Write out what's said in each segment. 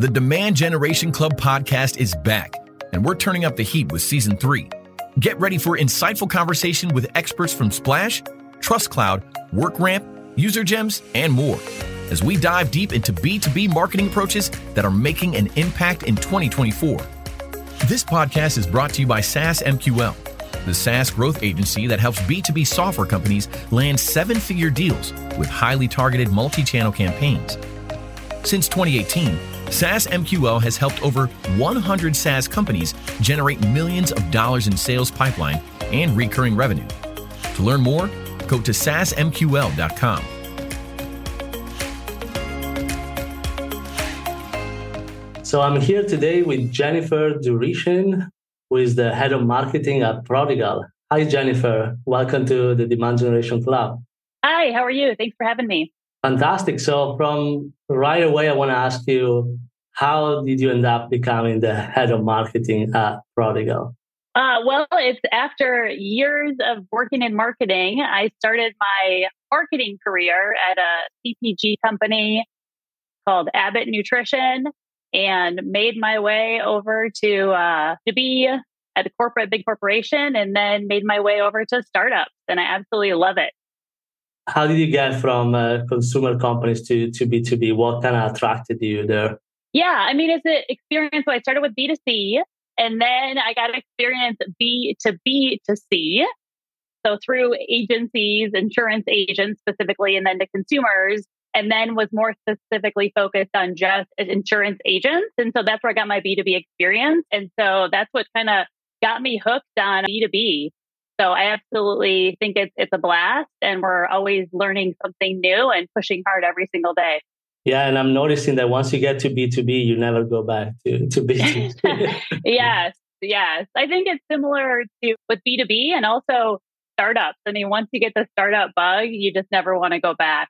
The Demand Generation Club podcast is back, and we're turning up the heat with season three. Get ready for insightful conversation with experts from Splash, TrustCloud, WorkRamp, UserGems, and more as we dive deep into B2B marketing approaches that are making an impact in 2024. This podcast is brought to you by SaaS MQL, the SaaS growth agency that helps B2B software companies land seven figure deals with highly targeted multi channel campaigns. Since 2018, SaaS MQL has helped over 100 SaaS companies generate millions of dollars in sales pipeline and recurring revenue. To learn more, go to saasmql.com. So I'm here today with Jennifer Durishin, who is the head of marketing at Prodigal. Hi, Jennifer. Welcome to the Demand Generation Club. Hi, how are you? Thanks for having me. Fantastic. So from right away, I want to ask you, how did you end up becoming the head of marketing at Prodigal? Uh, well, it's after years of working in marketing, I started my marketing career at a CPG company called Abbott Nutrition and made my way over to uh, to be at a corporate big corporation and then made my way over to startups and I absolutely love it. How did you get from uh, consumer companies to, to B2B? What kind of attracted you there? Yeah, I mean, it's an experience. So I started with B2C and then I got experience B to B to C. So through agencies, insurance agents specifically, and then to consumers, and then was more specifically focused on just insurance agents. And so that's where I got my B2B experience. And so that's what kind of got me hooked on B2B. So I absolutely think it's it's a blast and we're always learning something new and pushing hard every single day. Yeah, and I'm noticing that once you get to B2B, you never go back to, to B2C. yes, yes. I think it's similar to with B2B and also startups. I mean, once you get the startup bug, you just never want to go back.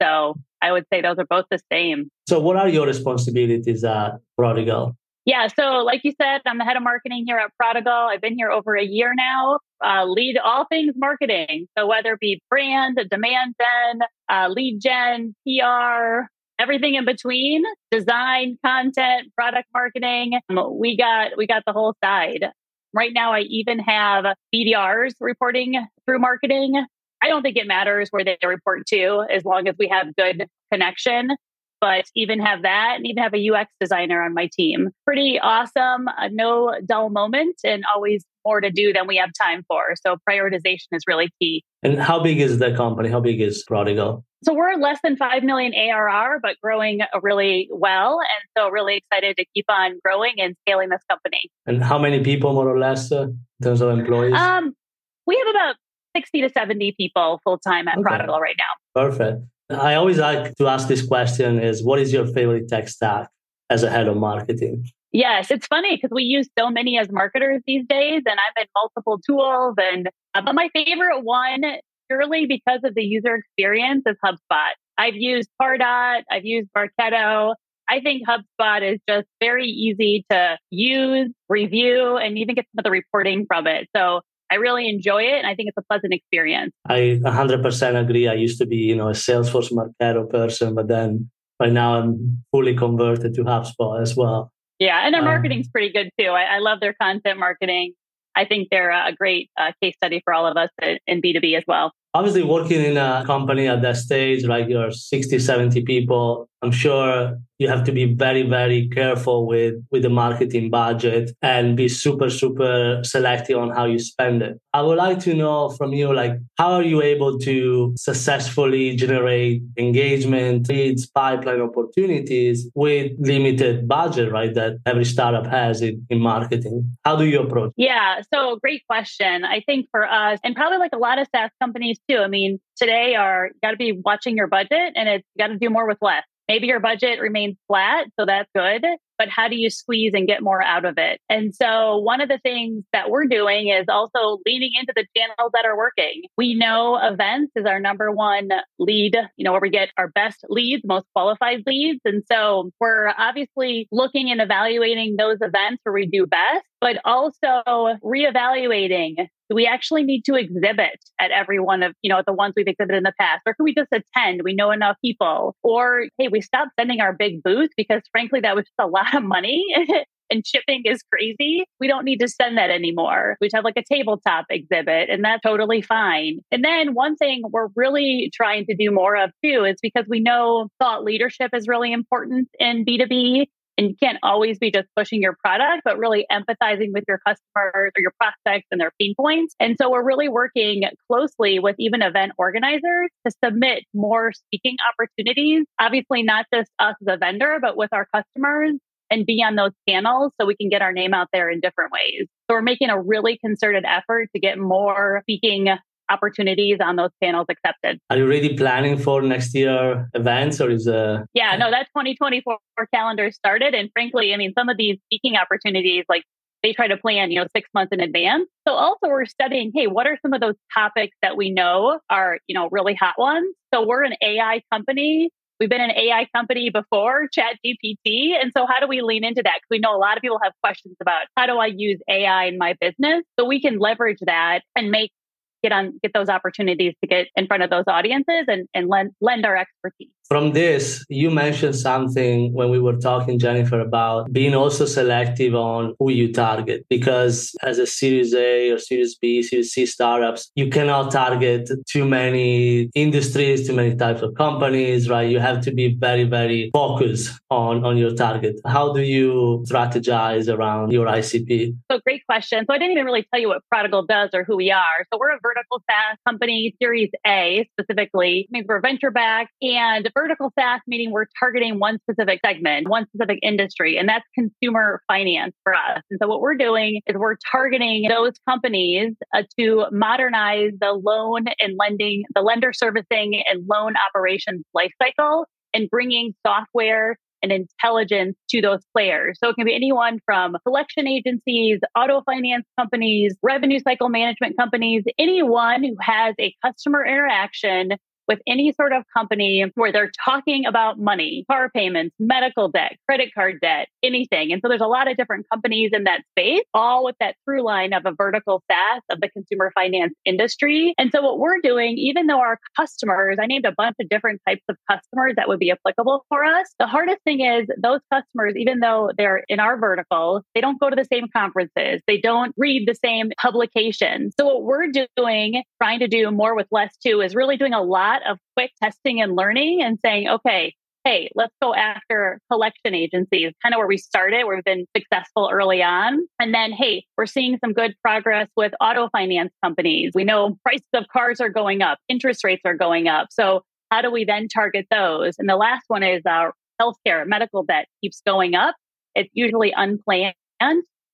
So I would say those are both the same. So what are your responsibilities at Prodigal? Yeah, so like you said, I'm the head of marketing here at Prodigal. I've been here over a year now. Uh, lead all things marketing. So whether it be brand, demand gen, uh, lead gen, PR, everything in between, design, content, product marketing. Um, we got we got the whole side. Right now, I even have BDRs reporting through marketing. I don't think it matters where they report to as long as we have good connection but even have that and even have a UX designer on my team. Pretty awesome. Uh, no dull moment and always more to do than we have time for. So prioritization is really key. And how big is the company? How big is Prodigal? So we're less than 5 million ARR, but growing really well. And so really excited to keep on growing and scaling this company. And how many people, more or less, uh, in terms of employees? Um, we have about 60 to 70 people full time at okay. Prodigal right now. Perfect. I always like to ask this question is what is your favorite tech stack as a head of marketing? Yes, it's funny because we use so many as marketers these days, and I'm in multiple tools. And uh, but my favorite one, purely because of the user experience, is HubSpot. I've used Pardot, I've used Marketo. I think HubSpot is just very easy to use, review, and even get some of the reporting from it. So I really enjoy it and I think it's a pleasant experience. I 100% agree. I used to be, you know, a Salesforce Marketo person, but then right now I'm fully converted to HubSpot as well. Yeah, and their um, marketing's pretty good too. I, I, love their content marketing. I think they're a great uh, case study for all of us in B2B as well obviously working in a company at that stage like you're 60 70 people i'm sure you have to be very very careful with with the marketing budget and be super super selective on how you spend it. I would like to know from you like how are you able to successfully generate engagement leads pipeline opportunities with limited budget right that every startup has in, in marketing? How do you approach yeah so great question. I think for us and probably like a lot of saas companies too. I mean, today are got to be watching your budget and it's got to do more with less. Maybe your budget remains flat, so that's good, but how do you squeeze and get more out of it? And so one of the things that we're doing is also leaning into the channels that are working. We know events is our number one lead, you know, where we get our best leads, most qualified leads. And so we're obviously looking and evaluating those events where we do best, but also reevaluating Do we actually need to exhibit at every one of, you know, the ones we've exhibited in the past? Or can we just attend? We know enough people. Or, hey, we stopped sending our big booth because frankly, that was just a lot of money. and shipping is crazy. We don't need to send that anymore. We'd have like a tabletop exhibit and that's totally fine. And then one thing we're really trying to do more of too is because we know thought leadership is really important in B2B and you can't always be just pushing your product, but really empathizing with your customers or your prospects and their pain points. And so we're really working closely with even event organizers to submit more speaking opportunities. Obviously, not just us as a vendor, but with our customers and be on those panels so we can get our name out there in different ways. So we're making a really concerted effort to get more speaking opportunities on those panels accepted. Are you already planning for next year events or is uh Yeah, no, that 2024 calendar started and frankly, I mean some of these speaking opportunities like they try to plan, you know, 6 months in advance. So also we're studying, hey, what are some of those topics that we know are, you know, really hot ones? So we're an AI company We've been an AI company before, ChatGPT. And so how do we lean into that? Because we know a lot of people have questions about how do I use AI in my business? So we can leverage that and make get on get those opportunities to get in front of those audiences and, and lend lend our expertise. From this, you mentioned something when we were talking, Jennifer, about being also selective on who you target. Because as a Series A or Series B, Series C startups, you cannot target too many industries, too many types of companies, right? You have to be very, very focused on, on your target. How do you strategize around your ICP? So great question. So I didn't even really tell you what Prodigal does or who we are. So we're a vertical SaaS company, Series A specifically, means we're venture back. and vertical SaaS meaning we're targeting one specific segment, one specific industry, and that's consumer finance for us. And so what we're doing is we're targeting those companies uh, to modernize the loan and lending, the lender servicing and loan operations lifecycle and bringing software and intelligence to those players. So it can be anyone from collection agencies, auto finance companies, revenue cycle management companies, anyone who has a customer interaction with any sort of company where they're talking about money, car payments, medical debt, credit card debt, anything. And so there's a lot of different companies in that space, all with that through line of a vertical SaaS of the consumer finance industry. And so what we're doing, even though our customers, I named a bunch of different types of customers that would be applicable for us. The hardest thing is those customers, even though they're in our vertical, they don't go to the same conferences. They don't read the same publications. So what we're doing, trying to do more with less too, is really doing a of quick testing and learning and saying, okay, hey, let's go after collection agencies, kind of where we started, where we've been successful early on. And then, hey, we're seeing some good progress with auto finance companies. We know prices of cars are going up, interest rates are going up. So, how do we then target those? And the last one is our uh, healthcare, medical debt keeps going up. It's usually unplanned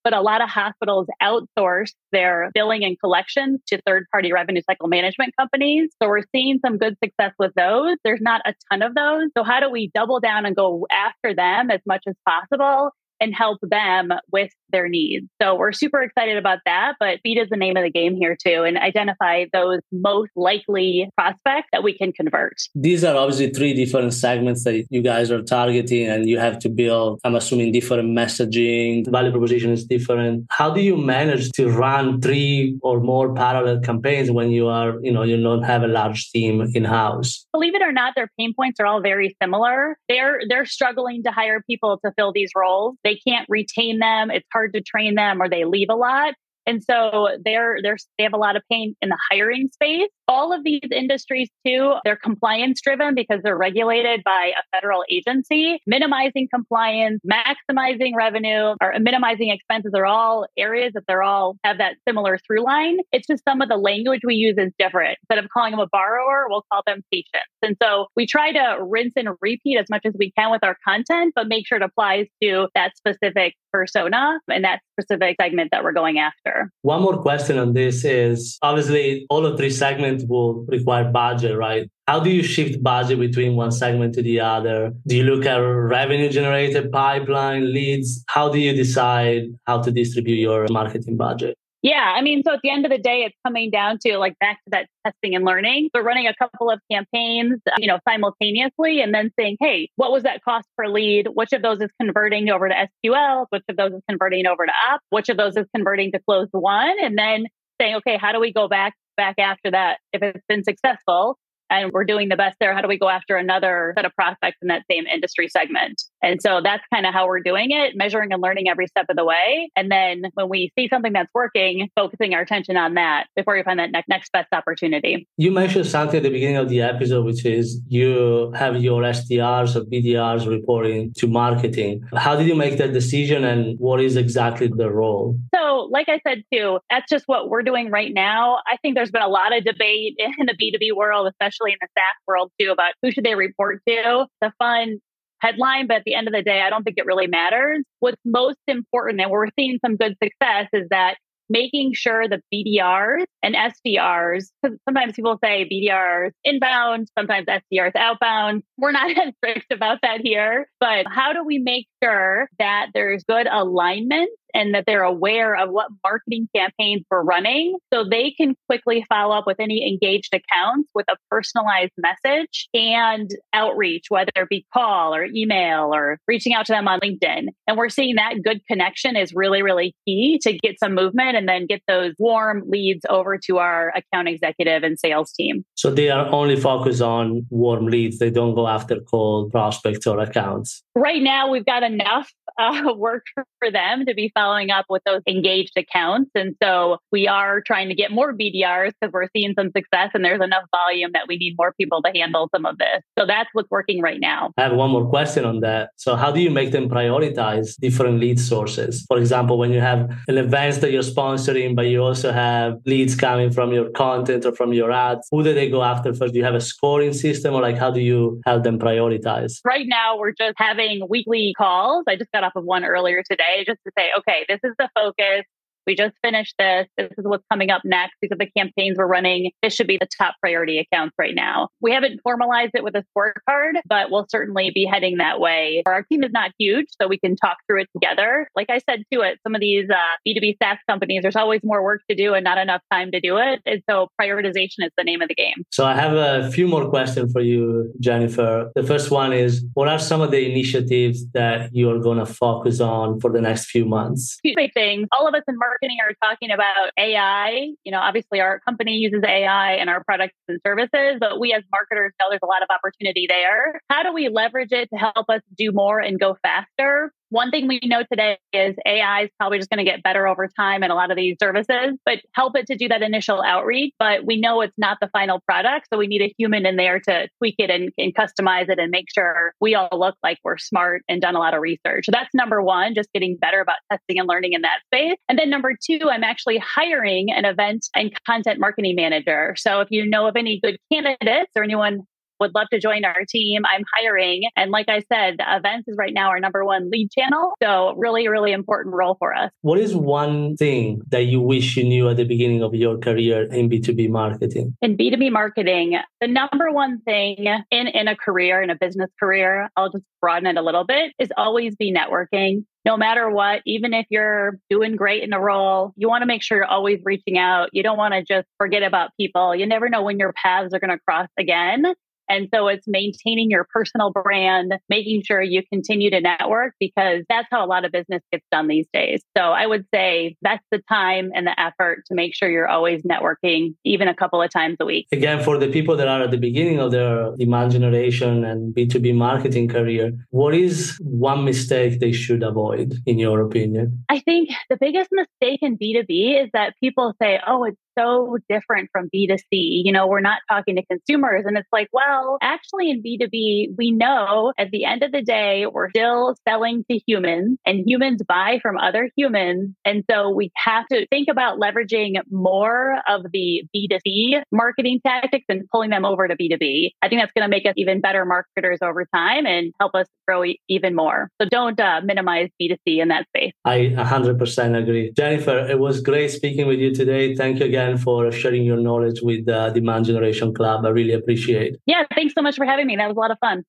but a lot of hospitals outsource their billing and collections to third party revenue cycle management companies. So we're seeing some good success with those. There's not a ton of those. So how do we double down and go after them as much as possible and help them with their needs. So we're super excited about that, but speed is the name of the game here too, and identify those most likely prospects that we can convert. These are obviously three different segments that you guys are targeting, and you have to build, I'm assuming, different messaging. The value proposition is different. How do you manage to run three or more parallel campaigns when you are, you know, you don't have a large team in house? Believe it or not, their pain points are all very similar. They're they're struggling to hire people to fill these roles. They can't retain them. It's hard to train them or they leave a lot. And so they're, they're, they have a lot of pain in the hiring space. All of these industries too, they're compliance driven because they're regulated by a federal agency. Minimizing compliance, maximizing revenue, or minimizing expenses are all areas that they're all have that similar through line. It's just some of the language we use is different. Instead of calling them a borrower, we'll call them patients. And so we try to rinse and repeat as much as we can with our content, but make sure it applies to that specific persona and that specific segment that we're going after. One more question on this is obviously all of three segments will require budget, right? How do you shift budget between one segment to the other? Do you look at revenue generated pipeline leads? How do you decide how to distribute your marketing budget? Yeah, I mean, so at the end of the day, it's coming down to like back to that testing and learning. So running a couple of campaigns, uh, you know, simultaneously, and then saying, hey, what was that cost per lead? Which of those is converting over to SQL? Which of those is converting over to app? Which of those is converting to closed won? And then saying, okay, how do we go back back after that if it's been successful? And we're doing the best there. How do we go after another set of prospects in that same industry segment? And so that's kind of how we're doing it, measuring and learning every step of the way. And then when we see something that's working, focusing our attention on that before we find that ne- next best opportunity. You mentioned something at the beginning of the episode, which is you have your SDRs or BDRs reporting to marketing. How did you make that decision and what is exactly the role? So, like I said too, that's just what we're doing right now. I think there's been a lot of debate in the B2B world, especially especially in the SaaS world too, about who should they report to. The fun headline, but at the end of the day, I don't think it really matters. What's most important, and we're seeing some good success, is that making sure the BDRs and SDRs, because sometimes people say BDRs inbound, sometimes SDRs outbound. We're not as strict about that here, but how do we make sure that there's good alignment and that they're aware of what marketing campaigns we're running so they can quickly follow up with any engaged accounts with a personalized message and outreach, whether it be call or email or reaching out to them on LinkedIn. And we're seeing that good connection is really, really key to get some movement and then get those warm leads over to our account executive and sales team. So they are only focused on warm leads. They don't go after cold prospects or accounts. Right now, we've got enough uh, work for them to be following up with those engaged accounts. And so we are trying to get more BDRs because we're seeing some success and there's enough volume that we need more people to handle some of this. So that's what's working right now. I have one more question on that. So how do you make them prioritize different lead sources? For example, when you have an event that you're sponsoring, but you also have leads coming from your content or from your ads, who do they go after first? Do you have a scoring system or like how do you help them prioritize? Right now, we're just having weekly calls. I just got off of one earlier today just to say, okay, this is the focus. We just finished this. This is what's coming up next. These are the campaigns we're running. This should be the top priority accounts right now. We haven't formalized it with a scorecard, but we'll certainly be heading that way. Our team is not huge, so we can talk through it together. Like I said to it, some of these uh, B2B SaaS companies, there's always more work to do and not enough time to do it. And so prioritization is the name of the game. So I have a few more questions for you, Jennifer. The first one is what are some of the initiatives that you're going to focus on for the next few months? Two big things. All of us in marketing marketing are talking about AI. You know, obviously our company uses AI in our products and services, but we as marketers know there's a lot of opportunity there. How do we leverage it to help us do more and go faster? One thing we know today is AI is probably just going to get better over time in a lot of these services, but help it to do that initial outreach. But we know it's not the final product. So we need a human in there to tweak it and, and customize it and make sure we all look like we're smart and done a lot of research. So that's number one, just getting better about testing and learning in that space. And then number two, I'm actually hiring an event and content marketing manager. So if you know of any good candidates or anyone would love to join our team. I'm hiring. And like I said, events is right now our number one lead channel. So, really, really important role for us. What is one thing that you wish you knew at the beginning of your career in B2B marketing? In B2B marketing, the number one thing in, in a career, in a business career, I'll just broaden it a little bit, is always be networking no matter what, even if you're doing great in a role, you want to make sure you're always reaching out. You don't want to just forget about people. You never know when your paths are going to cross again. And so it's maintaining your personal brand, making sure you continue to network because that's how a lot of business gets done these days. So I would say that's the time and the effort to make sure you're always networking, even a couple of times a week. Again, for the people that are at the beginning of their demand generation and B2B marketing career, what is one mistake they should avoid, in your opinion? I think the biggest mistake in B2B is that people say, oh, it's so different from B2C. You know, we're not talking to consumers. And it's like, well, actually, in B2B, we know at the end of the day, we're still selling to humans and humans buy from other humans. And so we have to think about leveraging more of the B2C marketing tactics and pulling them over to B2B. I think that's going to make us even better marketers over time and help us grow even more. So don't uh, minimize B2C in that space. I 100% agree. Jennifer, it was great speaking with you today. Thank you again again for sharing your knowledge with the Demand Generation Club. I really appreciate it. Yeah, thanks so much for having me. That was a lot of fun.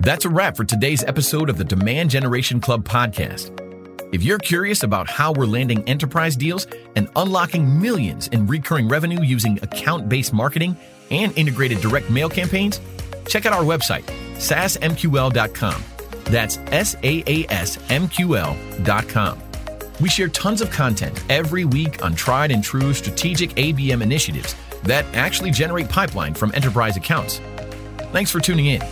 That's a wrap for today's episode of the Demand Generation Club podcast. If you're curious about how we're landing enterprise deals and unlocking millions in recurring revenue using account based marketing and integrated direct mail campaigns, check out our website, saasmql.com That's S A A S M Q L dot com. We share tons of content every week on tried and true strategic ABM initiatives that actually generate pipeline from enterprise accounts. Thanks for tuning in.